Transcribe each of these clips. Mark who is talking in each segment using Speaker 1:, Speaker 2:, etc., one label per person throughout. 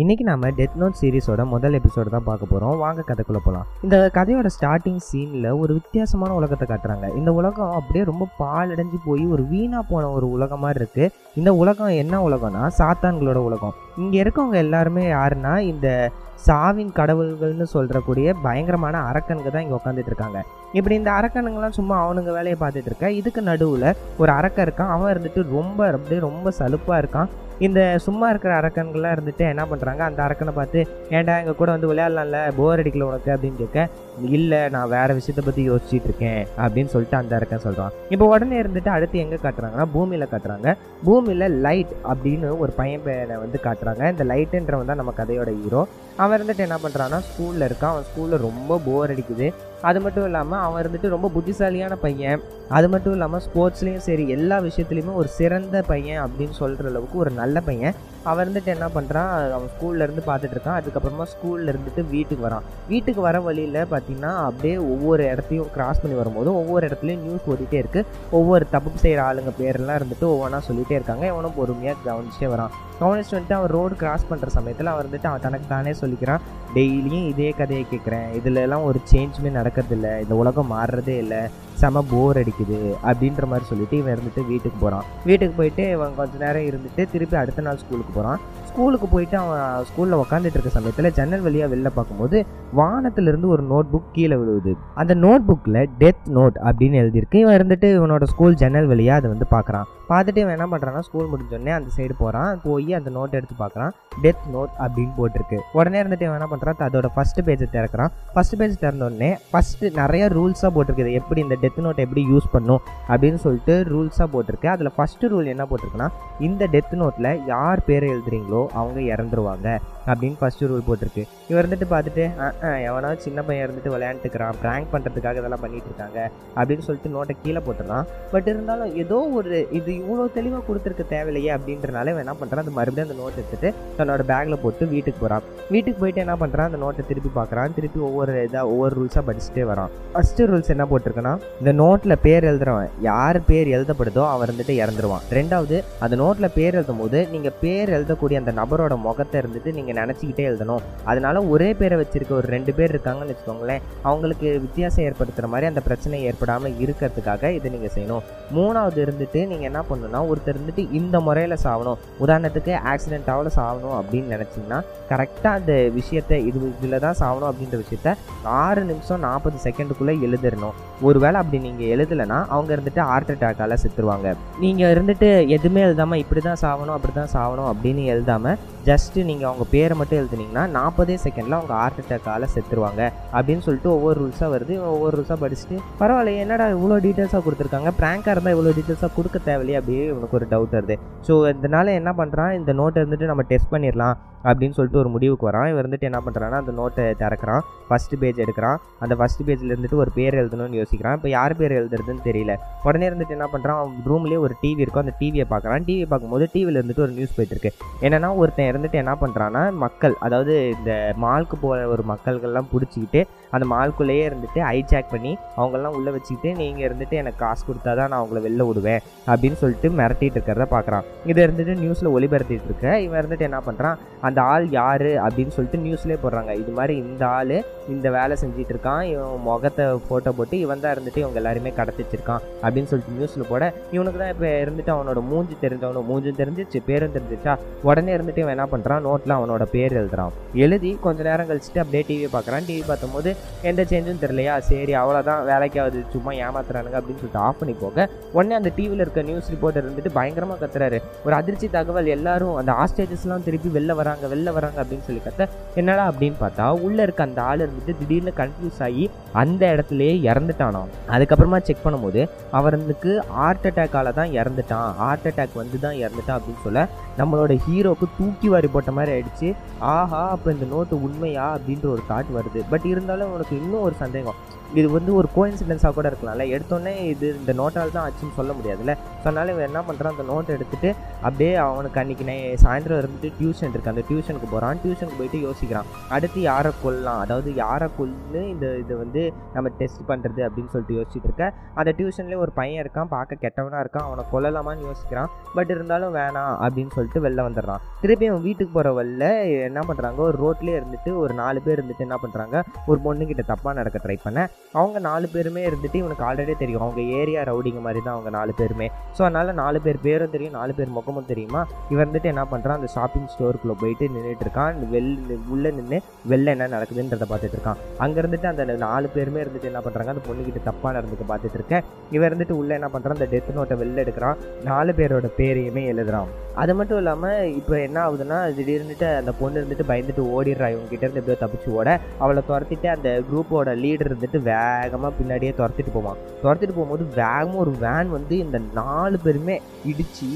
Speaker 1: இன்னைக்கு நாம death note சீரிஸோட முதல் எபிசோடு தான் பார்க்க போகிறோம் வாங்க கதைக்குள்ளே போகலாம் இந்த கதையோட ஸ்டார்டிங் சீனில் ஒரு வித்தியாசமான உலகத்தை காட்டுறாங்க. இந்த உலகம் அப்படியே ரொம்ப பாலடைஞ்சு போய் ஒரு வீணாக போன ஒரு உலகம் மாதிரி இருக்குது இந்த உலகம் என்ன உலகம்னா சாத்தான்களோட உலகம். இங்கே இருக்கவங்க எல்லாருமே யாருன்னா இந்த சாவின் கடவுள்கள்னு சொல்கிறக்கூடிய பயங்கரமான அரக்கனுங்க தான் இங்கே உட்காந்துட்டு இருக்காங்க. இப்படி இந்த அரக்கனுங்கெல்லாம் சும்மா அவனுங்க வேலையை பார்த்துட்டு இருக்க இதுக்கு நடுவில் ஒரு அரக்கன் இருக்கான். அவன் இருந்துட்டு ரொம்ப அப்படியே ரொம்ப சலுப்பாக இருக்கான். இந்த சும்மா இருக்கிற அரக்கன்கள்லாம் இருந்துட்டு என்ன பண்ணுறாங்க அந்த அரக்கனை பார்த்து ஏன்டா எங்கள் கூட வந்து விளையாடலாம்ல? போர் அடிக்கல உனக்கு? அப்படின்னு கேட்க இல்லை நான் வேற விஷயத்தை பற்றி யோசிச்சுட்டு இருக்கேன் அப்படின்னு சொல்லிட்டு அந்த இடத்த சொல்கிறான் இப்போ உடனே இருந்துட்டு அடுத்து எங்கே காட்டுறாங்கன்னா பூமியில் காட்டுறாங்க. பூமியில் லைட் அப்படின்னு ஒரு பையன் பேரை வந்து காட்டுறாங்க. இந்த லைட்டுன்றவன் தான் நம்ம கதையோட ஹீரோ அவன் இருந்துட்டு என்ன பண்ணுறான்னா ஸ்கூலில் இருக்கான். அவன் ஸ்கூலில் ரொம்ப போர் அடிக்குது. அது மட்டும் இல்லாமல் அவன் இருந்துட்டு ரொம்ப புத்திசாலியான பையன். அது மட்டும் இல்லாமல் ஸ்போர்ட்ஸ்லேயும் சரி எல்லா விஷயத்துலையுமே ஒரு சிறந்த பையன் அப்படின்னு சொல்கிற அளவுக்கு ஒரு நல்ல பையன். அவன் இருந்துட்டு என்ன பண்ணுறான் அவன் ஸ்கூல்ல இருந்து பார்த்துட்டு இருக்கான். அதுக்கப்புறமா ஸ்கூல்ல இருந்துட்டு வீட்டுக்கு வரான். வீட்டுக்கு வர வழியில் பார்த்தீங்கன்னா அப்படியே ஒவ்வொரு இடத்தையும் கிராஸ் பண்ணி வரும்போது ஒவ்வொரு இடத்துலையும் நியூஸ் ஓடிட்டே இருக்குது ஒவ்வொரு தப்பு செய்கிற ஆளுங்க பேரெல்லாம் இருந்துட்டு ஒவ்வொன்றா சொல்லிகிட்டே இருக்காங்க. இவனும் பொறுமையாக கவனிச்சே வரான். கவனிச்சுட்டு வந்துட்டு அவன் ரோடு கிராஸ் பண்ணுற சமயத்தில் அவன் இருந்துட்டு அவன் தனக்கு தானே சொல்லிக்கிறான். டெய்லியும் இதே கதையை கேட்குறேன் இதுலலாம் ஒரு சேஞ்சுமே நடக்கிறதில்ல. இந்த உலகம் மாறுறதே இல்லை. செம போர் அடிக்குது அப்படின்ற மாதிரி சொல்லிட்டு இவன் இருந்துட்டு வீட்டுக்கு போகிறான் வீட்டுக்கு போயிட்டு இவன் கொஞ்ச நேரம் இருந்துட்டு திருப்பி அடுத்த நாள் ஸ்கூலுக்கு போகிறான் ஸ்கூலுக்கு போயிட்டு அவன் ஸ்கூலில் உட்காந்துட்டு இருக்க சமயத்தில் ஜன்னல் வழியாக வெளில பார்க்கும்போது வானத்திலிருந்து ஒரு நோட் புக் கீழே விழுவுது. அந்த நோட் புக்கில் டெத் நோட் அப்படின்னு எழுதியிருக்கு. இவன் இருந்துட்டு இவனோட ஸ்கூல் ஜன்னல் வழியாக அதை வந்து பார்க்குறான். பார்த்துட்டு இவன் என்ன பண்ணுறான்னா ஸ்கூல் முடிஞ்சோடனே அந்த சைடு போகிறான் போய் அந்த நோட் எடுத்து பார்க்குறான். டெத் நோட் அப்படின்னு போட்டிருக்கு. உடனே இருந்துட்டு இவன் என்ன பண்ணுறான் அதோட ஃபஸ்ட்டு பேஜை திறக்கிறான். ஃபஸ்ட் பேஜ் திறந்தோடனே ஃபஸ்ட்டு நிறைய ரூல்ஸாக போட்டிருக்குது. எப்படி இந்த டெத் டெத் நோட் எப்படி யூஸ் பண்ணும் அப்படின்னு சொல்லிட்டு ரூல்ஸாக போட்டிருக்கு. அதில் ஃபஸ்ட்டு ரூல் என்ன போட்டிருக்குன்னா இந்த டெத் நோட்டில் யார் பேரை எழுதுறீங்களோ அவங்க இறந்துருவாங்க அப்படின்னு ஃபஸ்ட்டு ரூல் போட்டிருக்கு. இவர் இருந்துட்டு பார்த்துட்டு எவனா சின்ன பையன் இருந்துட்டு விளையாண்டுக்கிறான் ப்ராங்க் பண்ணுறதுக்காக இதெல்லாம் பண்ணிட்டு இருக்காங்க அப்படின்னு சொல்லிட்டு நோட்டை கீழே போட்டுறான் பட் இருந்தாலும் ஏதோ ஒரு இது இவ்வளோ தெளிவாக கொடுத்துருக்க தேவையில்லையே அப்படின்றனால என்ன பண்ணுறான் அந்த மறுபடியும் அந்த நோட் எடுத்துட்டு தன்னோட பேக்கில் போட்டு வீட்டுக்கு போகிறான் வீட்டுக்கு போயிட்டு என்ன பண்ணுறான் அந்த நோட்டை திருப்பி பார்க்குறான். திருப்பி ஒவ்வொரு இதாக ஒவ்வொரு ரூல்ஸாக படிச்சுட்டே வரான். ஃபஸ்ட்டு ரூல்ஸ் என்ன போட்டிருக்குன்னா இந்த நோட்டில் பேர் எழுதுறவன் யார் பேர் எழுதப்படுதோ அவன் இருந்துட்டு இறந்துருவான். ரெண்டாவது அந்த நோட்டில் பேர் எழுதும் போது நீங்கள் பேர் எழுதக்கூடிய அந்த நபரோட முகத்தை இருந்துட்டு நீங்கள் நினச்சிக்கிட்டே எழுதணும். அதனால ஒரே பேரை வச்சிருக்க ஒரு ரெண்டு பேர் இருக்காங்கன்னு வச்சுக்கோங்களேன் அவங்களுக்கு வித்தியாசம் ஏற்படுத்துகிற மாதிரி அந்த பிரச்சனை ஏற்படாமல் இருக்கிறதுக்காக இதை நீங்கள் செய்யணும். மூணாவது இருந்துட்டு நீங்கள் என்ன பண்ணணும்னா ஒருத்தர் இருந்துட்டு இந்த முறையில் சாகணும் உதாரணத்துக்கு ஆக்சிடென்ட்டாவில் சாகணும் அப்படின்னு நினச்சிங்கன்னா கரெக்டாக அந்த விஷயத்தை இது இதில் தான் சாகணும் அப்படின்ற விஷயத்த ஆறு நிமிஷம் நாற்பது செகண்டுக்குள்ளே எழுதிடணும். ஒருவேளை அப்படி நீங்கள் எழுதலைன்னா அவங்க இருந்துட்டு ஹார்ட் அட்டாக்கால் செத்துருவாங்க. நீங்கள் இருந்துட்டு எதுவுமே எழுதாமல் இப்படி தான் சாகணும் அப்படி தான் சாகணும் அப்படின்னு எழுதாமல் ஜஸ்ட்டு நீங்கள் அவங்க பேரை மட்டும் எழுதுனீங்கன்னா நாற்பதே செகண்டில் அவங்க ஹார்ட் அட்டாக்கால் செத்துருவாங்க. அப்படின்னு சொல்லிட்டு ஒவ்வொரு ரூல்ஸாக வருது. ஒவ்வொரு ரூல்ஸாக படிச்சுட்டு பரவாயில்ல என்னடா இவ்வளோ டீட்டெயில்ஸாக கொடுத்துருக்காங்க? ப்ராங்காக இருந்தால் இவ்வளோ டீட்டெயில்ஸாக கொடுக்க தேவையில்லையே அப்படியே உனக்கு ஒரு டவுட் வருது. ஸோ இதனால என்ன பண்ணுறான் இந்த நோட்டை இருந்துட்டு நம்ம டெஸ்ட் பண்ணிடலாம் அப்படின்னு சொல்லிட்டு ஒரு முடிவுக்கு வரான். இவன் வந்துட்டு என்ன பண்ணுறான்னா அந்த நோட்டை திறக்கிறான். ஃபஸ்ட்டு பேஜ் எடுக்கிறான். அந்த ஃபஸ்ட் பேஜில் இருந்துட்டு ஒரு பேர் எழுதணும்னு யோசிக்கிறான். இப்போ யார் பேர் எழுதுறதுன்னு தெரியல. உடனே இருந்துட்டு என்ன பண்ணுறான் அவன் ரூம்லேயே ஒரு டிவி இருக்கும் அந்த டிவியை பார்க்குறான். டிவி பார்க்கும்போது டிவியில் இருந்துட்டு ஒரு நியூஸ் போயிட்டுருக்கு என்னென்னா ஒருத்தன் இருந்துட்டு என்ன பண்ணுறான்னா மக்கள் அதாவது இந்த மால்க்கு போகிற ஒரு மக்கள்கள்லாம் பிடிச்சிக்கிட்டு அந்த மால்குள்ளேயே இருந்துட்டு ஹைஜாக் பண்ணி அவங்கெல்லாம் உள்ளே வச்சுக்கிட்டு நீங்கள் இருந்துட்டு எனக்கு காசு கொடுத்தா தான் நான் அவங்கள வெளில விடுவேன் அப்படின்னு சொல்லிட்டு மிரட்டிட்டு இருக்கிறத பார்க்குறான். இதை இருந்துட்டு நியூஸில் ஒளிபரத்திட்டு இருக்க. இவன் இருந்துட்டு என்ன பண்ணுறான் அந்த ஆள் யார்? அப்படின்னு சொல்லிட்டு நியூஸ்லேயே போடுறாங்க. இது மாதிரி இந்த ஆள் இந்த வேலை செஞ்சிட்டு இருக்கான். இவன் முகத்தை ஃபோட்டோ போட்டு இவன் தான் இருந்துட்டு இவங்க எல்லாருமே கடத்திச்சிருக்கான் அப்படின்னு சொல்லிட்டு நியூஸில் போட இவனுக்கு தான் இப்போ இருந்துட்டு அவனோட மூஞ்சி தெரிஞ்சவனோ மூஞ்சும் தெரிஞ்சிச்சு பேரும் தெரிஞ்சிச்சா உடனே இருந்துட்டு இவன் என்ன பண்ணுறான் நோட்டில் அவனோட பேர் எழுதுறான். எழுதி கொஞ்ச நேரம் கழிச்சுட்டு அப்படியே டிவி பார்க்குறான். டிவி பார்த்தும்போது எந்த சேஞ்சும் தெரியலையா? சரி அவ்வளோதான் வேலைக்காவது சும்மா ஏமாத்துறானுங்க அப்படின்னு சொல்லிட்டு ஆஃப் பண்ணி போக உடனே அந்த டிவியில் இருக்க நியூஸ் ரிப்போர்ட்டர் இருந்துட்டு பயங்கரமாக கத்துறாரு. ஒரு அதிர்ச்சி தகவல் எல்லாரும் அந்த ஹாஸ்டேஜஸ்லாம் திருப்பி வெளில வராங்க வெளில வராங்க அப்படின்னு சொல்லி கத்த என்னடா அப்படின்னு பார்த்தா உள்ளே இருக்க அந்த ஆள் இருந்துட்டு திடீர்னு கன்ஃபியூஸ் ஆகி அந்த இடத்துலயே இறந்துட்டானாம். அதுக்கப்புறமா செக் பண்ணும்போது அவருக்கு ஹார்ட் அட்டாக்கால் தான் இறந்துட்டான். ஹார்ட் அட்டாக் வந்து தான் இறந்துட்டான் அப்படின்னு சொல்ல நம்மளோட ஹீரோக்கு தூக்கி வாரி போட்ட மாதிரி ஆயிடுச்சு. ஆஹா அப்போ இந்த நோட்டு உண்மையா? அப்படின்ற ஒரு தாட் வருது. பட் இருந்தாலும் உனக்கு இன்னும் ஒரு சந்தேகம். இது வந்து ஒரு கோயின்சிடென்ஸாக கூட இருக்கலாம்ல. எடுத்தோடனே இது இந்த நோட்டால் தான் ஆச்சுன்னு சொல்ல முடியாதுல்ல. ஸோ அதனால் இவன் என்ன பண்ணுறான் அந்த நோட்டை எடுத்துகிட்டு அப்படியே அவனுக்கு அன்றைக்கி நே சாயந்தரம் இருந்துட்டு டியூஷன் இருக்குது அந்த டியூஷனுக்கு போகிறான் டியூஷனுக்கு போயிட்டு யோசிக்கிறான். அடுத்து யாரை கொல்லலாம் அதாவது யாரை கொல்லு இந்த இது வந்து நம்ம டெஸ்ட் பண்ணுறது அப்படின்னு சொல்லிட்டு யோசிச்சுட்டு இருக்க. அந்த டியூஷன்லேயே ஒரு பையன் இருக்கான். பார்க்க கெட்டவனாக இருக்கான். அவனை கொல்லலாமான்னு யோசிக்கிறான். பட் இருந்தாலும் வேணாம் அப்படின்னு சொல்லிட்டு வெளில வந்துடுறான். திருப்பி அவன் வீட்டுக்கு போகிற வழியில் என்ன பண்ணுறாங்க ஒரு ரோட்லேயே இருந்துட்டு ஒரு நாலு பேர் இருந்துட்டு என்ன பண்ணுறாங்க ஒரு பொண்ணுக்கிட்ட தப்பாக நடக்க ட்ரை பண்ண. அவங்க நாலு பேருமே இருந்துட்டு இவனுக்கு ஆல்ரெடி தெரியும். அவங்க ஏரியா ரவுடிங்க மாதிரி தான் அவங்க நாலு பேருமே. ஸோ அதனால் நாலு பேர் பேரும் தெரியும் நாலு பேர் முகமும் தெரியுமா? இவன் வந்துட்டு என்ன பண்ணுறான் அந்த ஷாப்பிங் ஸ்டோருக்குள்ளே போயிட்டு நின்றுட்டு இருக்கான். வெள் உள்ளே நின்று வெளில என்ன நடக்குதுன்றத பார்த்துட்டு இருக்கான். அங்கே இருந்துட்டு அந்த நாலு பேருமே இருந்துட்டு என்ன பண்ணுறாங்க அந்த பொண்ணுக்கிட்ட தப்பாக நடந்துக்க பார்த்துட்டு இருக்கேன். இவன் இருந்துட்டு உள்ளே என்ன பண்ணுறான் அந்த டெத் நோட்டை வெளில எடுக்கிறான். நாலு பேரோட பேரையுமே எழுதுறான். அது மட்டும் இல்லாமல் இப்போ என்ன ஆகுதுன்னா திடீர்னுட்டு அந்த பொண்ணு இருந்துட்டு பயந்துட்டு ஓடிடுறா. இவங்ககிட்ட இருந்து எப்படியோ தப்பிச்சு ஓட. அவளை துரத்திட்டு அந்த குரூப்போட லீடர் இருந்துட்டு வேகமாக பின்னாடியே துரத்திட்டு போவான். துரத்திட்டு போகும்போது வேகமாக ஒரு வேன் வந்து இந்த நாலு பேருமே இடித்து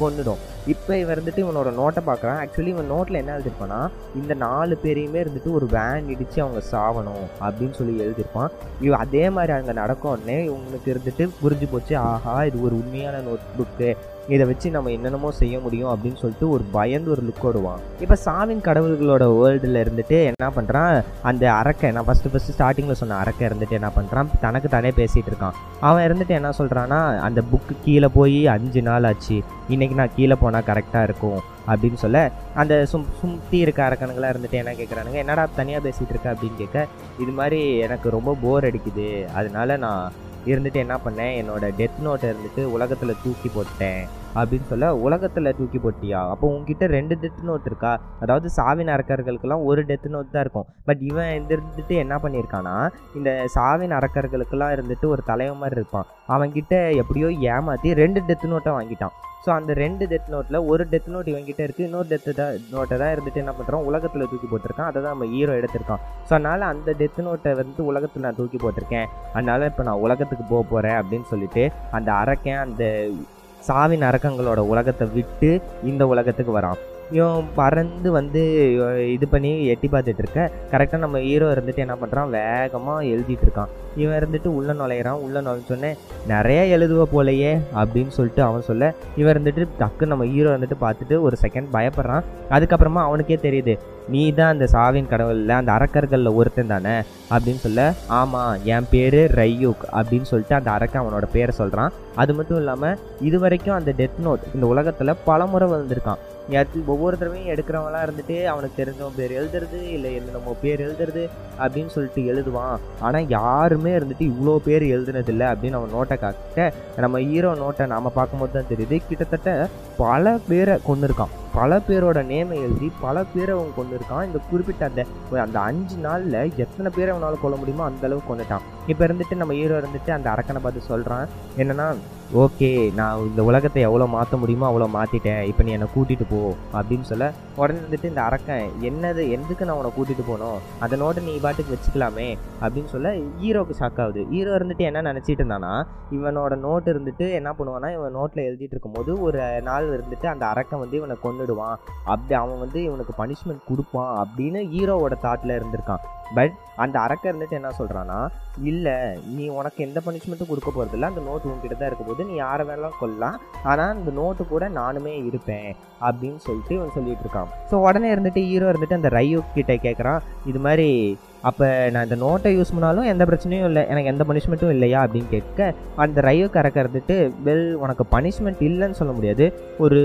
Speaker 1: கொண்டுடும் இப்போ இவன் இருந்துட்டு இவனோட நோட்டை பார்க்குறான். ஆக்சுவலி இவன் நோட்டில் என்ன எழுதிருப்பான்னா இந்த நாலு பேரையுமே இருந்துட்டு ஒரு வேன் இடித்து அவங்க சாவணும் அப்படின்னு சொல்லி எழுதியிருப்பான். இவ அதே மாதிரி அங்கே நடக்கும் உடனே இவங்களுக்கு இருந்துட்டு புரிஞ்சு போச்சு ஆஹா இது ஒரு உண்மையான நோட் புக்கு இதை வச்சு நம்ம என்னென்னமோ செய்ய முடியும் அப்படின்னு சொல்லிட்டு ஒரு பயந்து ஒரு லுக் ஓடுவான். இப்போ சாவின் கடவுள்களோட வேர்ல்டில் இருந்துட்டு என்ன பண்ணுறான் அந்த அரக்கை நான் ஃபஸ்ட்டு ஃபஸ்ட்டு ஸ்டார்டிங்கில் சொன்ன அரக்கை இருந்துட்டு என்ன பண்ணுறான் தனக்கு தானே பேசிகிட்டு இருக்கான். அவன் இருந்துட்டு என்ன சொல்கிறான்னா அந்த புக்கு கீழே போய் அஞ்சு நாள் ஆச்சு. இன்றைக்கி நான் கீழே போனால் கரெக்டாக இருக்கும் அப்படின்னு சொல்ல அந்த சும் சுற்றி இருக்க அரக்கனுங்களாம் இருந்துட்டு என்ன கேட்குறானுங்க என்னடா தனியாக பேசிகிட்டு இருக்க? அப்படின்னு கேட்க இது மாதிரி எனக்கு ரொம்ப போர் அடிக்குது. அதனால நான் இருந்துட்டு என்ன பண்ணேன்? என்னோட டெத் நோட்டை இருந்துட்டு உலகத்தில் தூக்கி போட்டேன் அப்படின்னு சொல்ல உலகத்தில் தூக்கி போட்டியா? அப்போ உங்ககிட்ட ரெண்டு டெத் நோட் இருக்கா? அதாவது சாவின் அரக்கர்களுக்கெல்லாம் ஒரு டெத் நோட் தான் இருக்கும். பட் இவன் இருந்துட்டு என்ன பண்ணியிருக்கான்னா இந்த சாவின் அரக்கர்களுக்கெல்லாம் இருந்துட்டு ஒரு தலைவன் மாதிரி இருப்பான். அவன்கிட்ட எப்படியோ ஏமாற்றி ரெண்டு டெத் நோட்டை வாங்கிட்டான். ஸோ அந்த ரெண்டு டெத் நோட்டில் ஒரு டெத் நோட் இவன்கிட்ட இருக்குது இன்னொரு டெத் தான் நோட்டை தான் இருந்துட்டு என்ன பண்ணுறான் உலகத்தில் தூக்கி போட்டிருக்கான். அதை தான் நம்ம ஹீரோ எடுத்திருக்கான். ஸோ அதனால் அந்த டெத் நோட்டை வந்து உலகத்தில் நான் தூக்கி போட்டிருக்கேன். அதனால் இப்போ நான் உலகத்துக்கு போக போகிறேன் அப்படின்னு சொல்லிட்டு அந்த அரக்கன் அந்த சாவின் அரக்கங்களோட உலகத்தை விட்டு இந்த உலகத்துக்கு வரான். இவன் பறந்து வந்து இது பண்ணி எட்டி பார்த்துட்டு இருக்க. கரெக்டாக நம்ம ஹீரோ இருந்துட்டு என்ன பண்ணுறான் வேகமாக எழுதிட்டு இருக்கான். இவன் இருந்துட்டு உள்ளே நுழையிறான். உள்ளே நுழைஞ்சோன்னே நிறைய எழுதுவ போலையே அப்படின்னு சொல்லிட்டு அவன் சொல்ல. இவன் இருந்துட்டு டக்கு நம்ம ஹீரோ இருந்துட்டு பார்த்துட்டு ஒரு செகண்ட் பயப்படுறான். அதுக்கப்புறமா அவனுக்கே தெரியுது நீ தான் அந்த சாவின் கடவுளில் அந்த அரக்கர்களில் ஒருத்தன் தானே? அப்படின்னு சொல்ல ஆமாம் என் பேர் ரையூக் அப்படின்னு சொல்லிட்டு அந்த அரக்கன் அவனோட பேரை சொல்கிறான் அது மட்டும் இல்லாமல் இது வரைக்கும் அந்த டெத் நோட் இந்த உலகத்தில் பல முறை வந்திருக்கான். ஒவ்வொரு தடவையும் எடுக்கிறவங்களாம் இருந்துட்டு அவனுக்கு தெரிஞ்சவன் பேர் எழுதுறது இல்லை நம்ம பேர் எழுதுறது அப்படின்னு சொல்லிட்டு எழுதுவான். ஆனால் யாருமே இருந்துட்டு இவ்வளோ பேர் எழுதுனதில்லை அப்படின்னு அவன் நோட்டை காட்ட நம்ம ஹீரோ நோட்டை நாம் பார்க்கும்போது தான் தெரியுது. கிட்டத்தட்ட பல பேரை கொண்டு இருக்கான் பல பேரோட நேமை எழுதி பல பேரை அவன் கொண்டு இருக்கான் இந்த குறிப்பிட்ட அந்த அந்த அஞ்சு நாளில் எத்தனை பேரை அவனால் கொல்ல முடியுமோ அந்தளவுக்கு கொண்டுட்டான் இப்போ இருந்துட்டு நம்ம ஹீரோ இருந்துட்டு அந்த அரக்கனை பார்த்து சொல்கிறான் என்னன்னா ஓகே நான் இந்த உலகத்தை எவ்வளோ மாற்ற முடியுமோ அவ்வளோ மாற்றிட்டேன் இப்போ நீ என்னை கூட்டிகிட்டு போ அப்படின்னு சொல்ல உடனே வந்துட்டு இந்த அரக்கன் என்னது எதுக்கு நான் உன்னை கூட்டிகிட்டு போகணும் அந்த நோட்டை நீ பாட்டுக்கு வச்சுக்கலாமே? அப்படின்னு சொல்ல ஹீரோக்கு ஷாக் ஆகுது. ஹீரோ இருந்துட்டு என்ன நினச்சிட்டு இருந்தானா இவனோட நோட்டு இருந்துட்டு என்ன பண்ணுவானா இவன் நோட்டில் எழுதிட்டு இருக்கும்போது ஒரு நாள் இருந்துட்டு அந்த அரக்கன் வந்து இவனை கொண்டுடுவான் அப்படி அவன் வந்து இவனுக்கு பனிஷ்மெண்ட் கொடுப்பான் அப்படின்னு ஹீரோவோட தாட்டில் இருந்திருக்கான். பட் அந்த அரக்கன் இருந்துட்டு என்ன சொல்கிறான்னா இல்லை நீ உனக்கு எந்த பனிஷ்மெண்ட்டும் கொடுக்க போகிறதில்ல அந்த நோட்டு உன்கிட்ட தான் இருக்க போது நீ யாரை வேணாலும் கொல்லலாம். ஆனால் இந்த நோட்டு கூட நானுமே இருப்பேன் அப்படின்னு சொல்லிட்டு இவன் சொல்லிட்டு இருக்கான். ஸோ உடனே இருந்துட்டு ஹீரோ இருந்துட்டு அந்த ரையோ கிட்ட கேட்குறான் இது மாதிரி அப்போ நான் இந்த நோட்டை யூஸ் பண்ணாலும் எந்த பிரச்சனையும் இல்லை. எனக்கு எந்த பனிஷ்மெண்ட்டும் இல்லையா அப்படின்னு கேட்க அந்த ரையோ கறக்கிறதுட்டு வெல் உனக்கு பனிஷ்மெண்ட் இல்லைன்னு சொல்ல முடியாது. ஒரு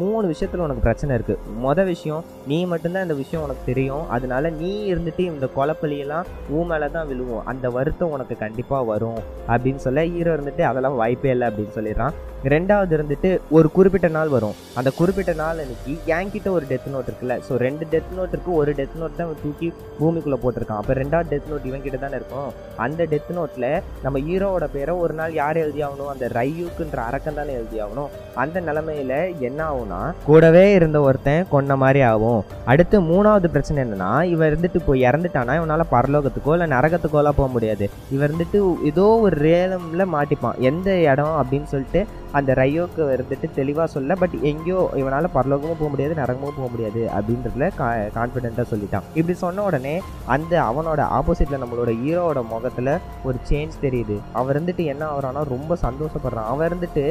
Speaker 1: மூணு விஷயத்தில் உனக்கு பிரச்சனை இருக்குது மொதல் விஷயம் நீ மட்டும்தான் இந்த விஷயம் உனக்கு தெரியும். அதனால நீ இருந்துட்டு இந்த கொலப்பலியெல்லாம் ஊ மேலே தான் விழுவும். அந்த வருத்தம் உனக்கு கண்டிப்பாக வரும் அப்படின்னு சொல்ல ஹீரோ இருந்துட்டு அதெல்லாம் வாய்ப்பே இல்லை அப்படின்னு சொல்லிடுறான். ரெண்டாவது இருந்துட்டு ஒரு குறிப்பிட்ட நாள் வரும். அந்த குறிப்பிட்ட நாள் அன்னைக்கு என்கிட்ட ஒரு டெத் நோட் இருக்குல்ல. ஸோ ரெண்டு டெத் நோட் இருக்கு ஒரு டெத் நோட் தான் தூக்கி பூமிக்குள்ளே இருக்கான். அப்போ ரெண்டாவது டெத் நோட் இவன் கிட்ட தானே இருக்கும். அந்த டெத் நோட்டில் நம்ம ஹீரோவோட பேரை ஒரு நாள் யார் எழுதி ஆகணும் அந்த ரையூக்குன்ற அரக்கம் தானே எழுதி ஆகணும் அந்த நிலமையில என்ன ஆகும்னா கூடவே இருந்த ஒருத்தன் கொன்ன மாதிரி ஆகும். அடுத்து மூணாவது பிரச்சனை என்னன்னா இவன் இருந்துட்டு போய் இறந்துட்டானா இவனால் பரலோகத்துக்கோ இல்லை நரகத்துக்கோலாம் போக முடியாது. இவன் இருந்துட்டு ஏதோ ஒரு ரேலம்ல மாட்டிப்பான். எந்த இடம் அப்படின்னு சொல்லிட்டு அந்த ரையோக்கு இருந்துட்டு தெளிவாக சொல்ல பட் எங்கேயோ இவனால் பரலோகமும் போக முடியாது நரகமும் போக முடியாது அப்படின்றதுல கா கான்ஃபிடென்ட்டாக சொல்லிட்டான். இப்படி சொன்ன உடனே அந்த வந்து அவனோட ஆப்போசிட்டில் நம்மளோட ஹீரோவோட முகத்தில் ஒரு சேஞ்ச் தெரியுது. அவர் இருந்துட்டு என்ன ஆகுறான்னா ரொம்ப சந்தோஷப்படுறான். அவன் இருந்துட்டு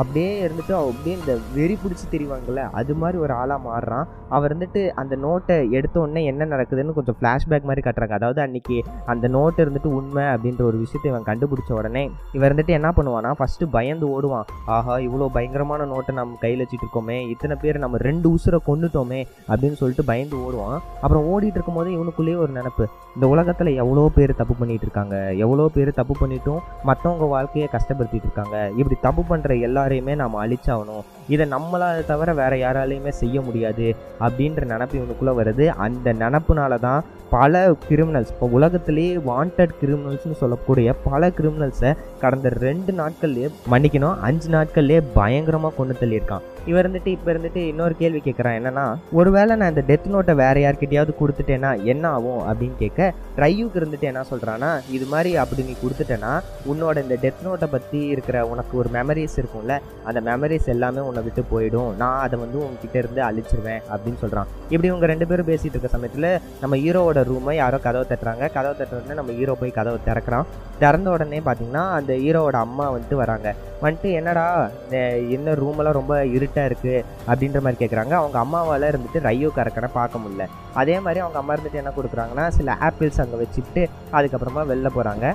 Speaker 1: அப்படியே இருந்துட்டு அவன் அப்படியே இந்த வெறி பிடிச்சி தெரிவாங்கல்ல அது மாதிரி ஒரு ஆளாக மாறுறான். அவர் இருந்துட்டு அந்த நோட்டை எடுத்த உடனே என்ன நடக்குதுன்னு கொஞ்சம் ஃப்ளாஷ்பேக் மாதிரி கட்டுறாங்க. அதாவது அன்னைக்கு அந்த நோட்டு இருந்துட்டு உண்மை அப்படின்ற ஒரு விஷயத்தை இவன் கண்டுபிடிச்ச உடனே இவன் இருந்துட்டு என்ன பண்ணுவானா ஃபஸ்ட்டு பயந்து ஓடுவான். ஆஹா இவ்வளோ பயங்கரமான நோட்டை நம்ம கையில் வச்சுட்டு இருக்கோமே இத்தனை பேர் நம்ம ரெண்டு உசுரை கொண்டுட்டோமே அப்படின்னு சொல்லிட்டு பயந்து ஓடுவான். அப்புறம் ஓடிட்டு இருக்கும்போது இவனுக்குள்ளேயே ஒரு நினப்பு. இந்த உலகத்தில் எவ்வளோ பேர் தப்பு பண்ணிட்டு இருக்காங்க எவ்வளோ பேர் தப்பு பண்ணிட்டும் மற்றவங்க வாழ்க்கையை கஷ்டப்படுத்திட்டு இருக்காங்க இப்படி தப்பு பண்ணுற எல்லாரையுமே நாம் அழிச்சாகணும். இதை நம்மளால் தவிர வேற யாராலையுமே செய்ய முடியாது அப்படின்ற நினப்பு இவனுக்குள்ளே வருது. அந்த நினப்புனால தான் பல கிரிமினல்ஸ் இப்போ உலகத்திலேயே வாண்டட் கிரிமினல்ஸ்னு சொல்லக்கூடிய பல கிரிமினல்ஸை கடந்த ரெண்டு நாட்கள்லேயே மன்னிக்கணும் அஞ்சு நாட்கள்லேயே பயங்கரமாக கொண்டு தள்ளியிருக்கான். இவர் இருந்துட்டு இப்போ இருந்துட்டு இன்னொரு கேள்வி கேட்குறான் என்னன்னா ஒருவேளை நான் இந்த டெத் நோட்டை வேற யார்கிட்டயாவது கொடுத்துட்டேன்னா என்ன ஆகும் அப்படின்னு கேட்க ட்ரையூக்கு இருந்துட்டு என்ன சொல்கிறான்னா இது மாதிரி அப்படி நீ கொடுத்துட்டேன்னா உன்னோட இந்த டெத் நோட்டை பற்றி இருக்கிற உனக்கு ஒரு மெமரிஸ் இருக்கும்ல அந்த மெமரிஸ் எல்லாமே உன்னை விட்டு போயிடும். நான் அதை வந்து உங்ககிட்ட இருந்து அழிச்சிருவேன் அப்படின்னு சொல்கிறான் இப்படி இவங்க ரெண்டு பேரும் பேசிகிட்டு இருக்க சமயத்தில் நம்ம ஹீரோவோட ரூமை யாரோ கதவை தட்டுறாங்க. கதவை தட்டுறதுன்னு நம்ம ஹீரோ போய் கதவை திறக்கிறான். திறந்த உடனே பார்த்தீங்கன்னா அந்த ஹீரோவோட அம்மா வந்துட்டு வராங்க. வந்துட்டு என்னடா இந்த என்ன ரூமெல்லாம் ரொம்ப இருட்டாக இருக்குது அப்படின்ற மாதிரி கேட்குறாங்க அவங்க அம்மாவால் இருந்துட்டு ரையோ கறக்கனை பார்க்க முடியல. அதே மாதிரி அவங்க அம்மா இருந்துட்டு என்ன கொடுக்குறாங்கன்னா சில ஆப்பிள்ஸ் அங்கே வச்சுட்டு அதுக்கப்புறமா வெளில போகிறாங்க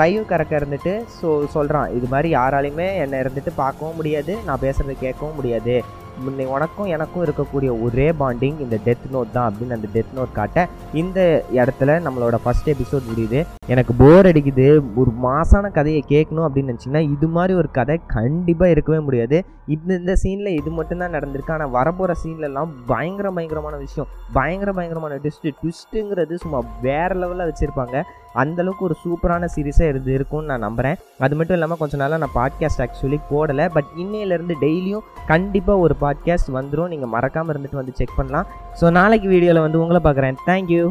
Speaker 1: ரயு கறக்க இருந்துட்டு ஸோ சொல்கிறான் இது மாதிரி யாராலையுமே என்னை இருந்துட்டு பார்க்கவும் முடியாது நான் பேசுகிறத கேட்கவும் முடியாது. முன்னை உனக்கும் எனக்கும் இருக்கக்கூடிய ஒரே பாண்டிங் இந்த டெத் நோட் தான் அப்படின்னு அந்த டெத் நோட் காட்ட இந்த இடத்துல நம்மளோட ஃபர்ஸ்ட் எபிசோட் முடியுது. எனக்கு போர் அடிக்குது. ஒரு மாசான கதையை கேட்கணும் அப்படின்னு நினச்சிங்கன்னா இது மாதிரி ஒரு கதை கண்டிப்பாக இருக்கவே முடியாது. இந்த இந்த சீனில் இது மட்டும்தான் நடந்திருக்கு. ஆனால் வரப்போகிற சீன்லலாம் பயங்கர பயங்கரமான விஷயம். பயங்கர பயங்கரமான ட்விஸ்ட்டு ட்விஸ்ட்டுங்கிறது சும்மா வேறு லெவலில் வச்சுருப்பாங்க. அந்தளவுக்கு ஒரு சூப்பரான சீரிஸாக இருந்து இருக்கும்னு நான் நம்புகிறேன் அது மட்டும் இல்லாமல் கொஞ்ச நாளாக நான் பாட்காஸ்ட் ஆக்சுவலி போடலை. பட் இன்னையிலேருந்து டெய்லியும் கண்டிப்பாக ஒரு பாட்காஸ்ட் வந்துடும் நீங்கள் மறக்காமல் இருந்துட்டு வந்து செக் பண்ணலாம். ஸோ நாளைக்கு வீடியோவில் வந்து உங்களை பார்க்குறேன். தேங்க்யூ